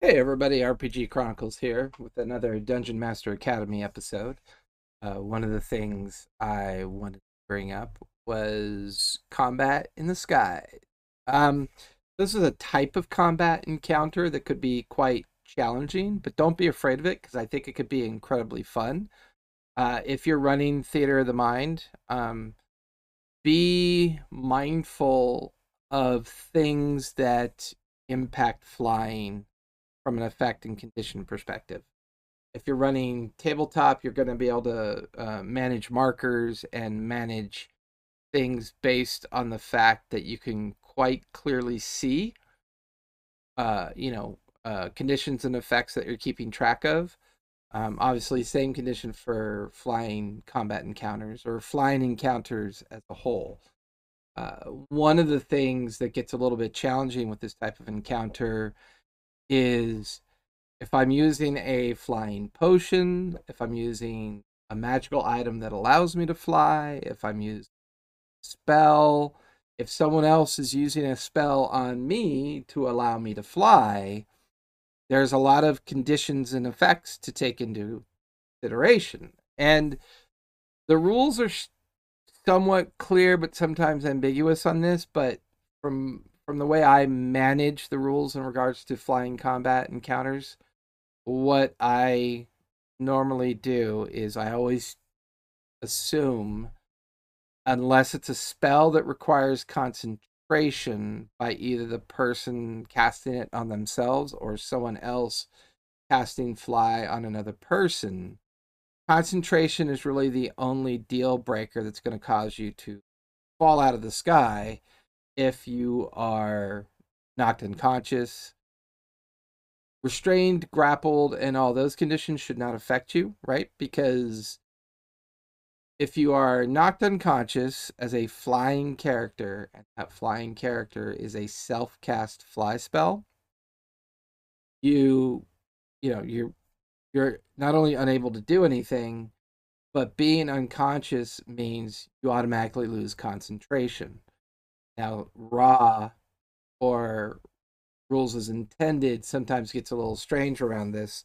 Hey everybody, RPG Chronicles here with another Dungeon Master Academy episode. Uh, one of the things I wanted to bring up was combat in the sky. Um, this is a type of combat encounter that could be quite challenging, but don't be afraid of it because I think it could be incredibly fun. Uh, if you're running Theater of the Mind, um, be mindful of things that impact flying from an effect and condition perspective. If you're running tabletop, you're going to be able to uh, manage markers and manage things based on the fact that you can quite clearly see, uh, you know, uh, conditions and effects that you're keeping track of. Um, obviously, same condition for flying combat encounters or flying encounters as a whole. Uh, one of the things that gets a little bit challenging with this type of encounter is if I'm using a flying potion, if I'm using a magical item that allows me to fly, if I'm using spell, if someone else is using a spell on me to allow me to fly, there's a lot of conditions and effects to take into consideration. And the rules are somewhat clear but sometimes ambiguous on this, but from from the way I manage the rules in regards to flying combat encounters, what I normally do is I always assume, unless it's a spell that requires concentration by either the person casting it on themselves or someone else casting fly on another person, concentration is really the only deal breaker that's going to cause you to fall out of the sky if you are knocked unconscious. Restrained, grappled, and all those conditions should not affect you, right? Because if you are knocked unconscious as a flying character, and that flying character is a self cast fly spell, you you know, you're you're not only unable to do anything, but being unconscious means you automatically lose concentration. Now, raw or rules as intended sometimes gets a little strange around this,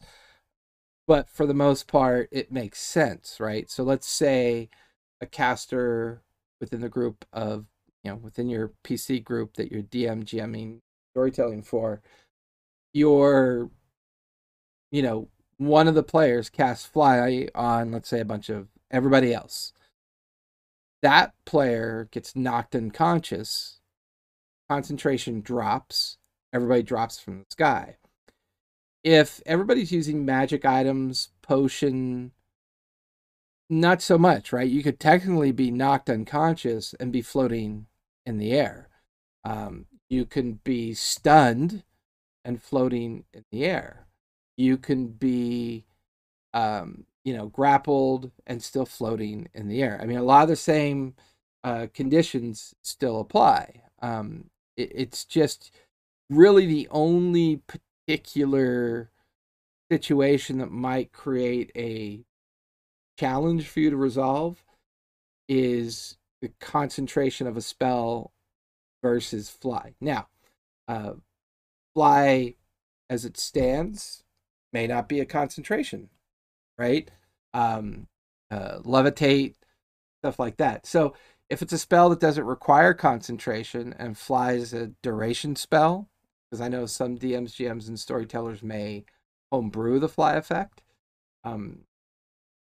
but for the most part, it makes sense, right? So let's say a caster within the group of, you know, within your PC group that you're DM, GMing, storytelling for, your, you know, one of the players casts fly on, let's say, a bunch of everybody else that player gets knocked unconscious, concentration drops, everybody drops from the sky. If everybody's using magic items, potion, not so much, right? You could technically be knocked unconscious and be floating in the air. Um, you can be stunned and floating in the air. You can be um, you know, grappled and still floating in the air. I mean, a lot of the same uh, conditions still apply. Um, it, it's just really the only particular situation that might create a challenge for you to resolve is the concentration of a spell versus fly. Now, uh, fly as it stands may not be a concentration right? Um, uh, levitate, stuff like that. So if it's a spell that doesn't require concentration and flies a duration spell, because I know some DMs, GMs, and storytellers may homebrew the fly effect. Um,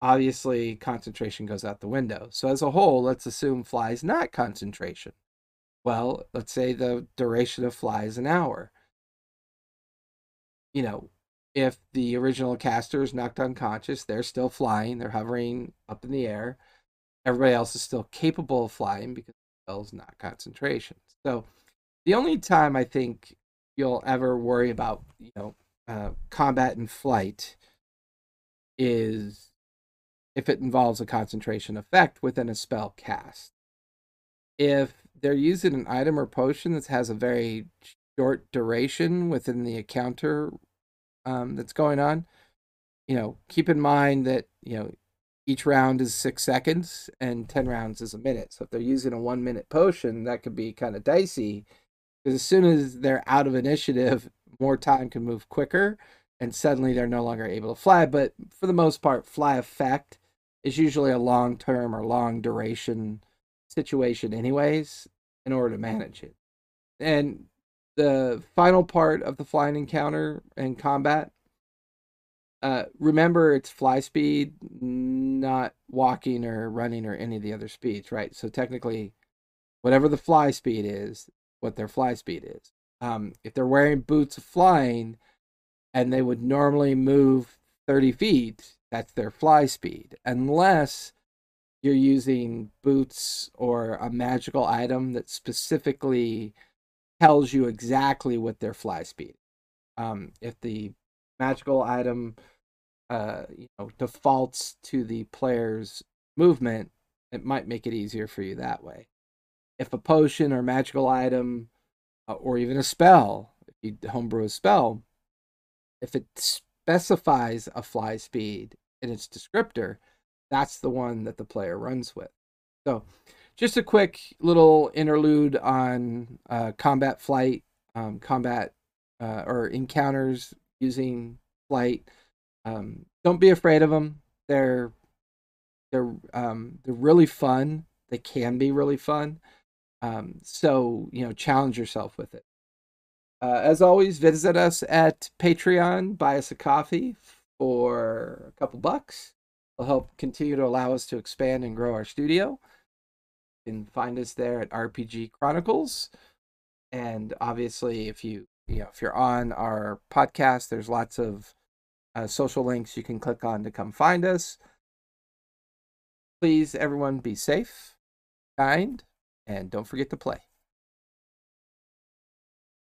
obviously, concentration goes out the window. So as a whole, let's assume fly is not concentration. Well, let's say the duration of fly is an hour. You know, if the original caster is knocked unconscious, they're still flying, they're hovering up in the air. Everybody else is still capable of flying because the spell's not concentration. So the only time I think you'll ever worry about, you know, uh, combat and flight is if it involves a concentration effect within a spell cast. If they're using an item or potion that has a very short duration within the encounter um, that's going on, you know, keep in mind that, you know, each round is six seconds and 10 rounds is a minute. So if they're using a one minute potion, that could be kind of dicey Because as soon as they're out of initiative, more time can move quicker, and suddenly they're no longer able to fly. But for the most part, fly effect is usually a long term or long duration situation, anyways, in order to manage it. And the final part of the flying encounter and combat uh, remember it's fly speed, not walking or running or any of the other speeds, right? So technically, whatever the fly speed is, what their fly speed is. Um, if they're wearing boots of flying and they would normally move 30 feet, that's their fly speed. Unless you're using boots or a magical item that specifically tells you exactly what their fly speed. Um, if the magical item uh, you know defaults to the player's movement, it might make it easier for you that way. If a potion or magical item, uh, or even a spell, if you homebrew a spell, if it specifies a fly speed in its descriptor, that's the one that the player runs with. So, just a quick little interlude on uh, combat flight, um, combat uh, or encounters using flight. Um, don't be afraid of them. They're they're um, they're really fun. They can be really fun. Um, so you know, challenge yourself with it. Uh, as always, visit us at Patreon. Buy us a coffee for a couple bucks. It'll help continue to allow us to expand and grow our studio. Can find us there at RPG Chronicles. And obviously, if you you know if you're on our podcast, there's lots of uh, social links you can click on to come find us. Please, everyone, be safe, kind, and don't forget to play.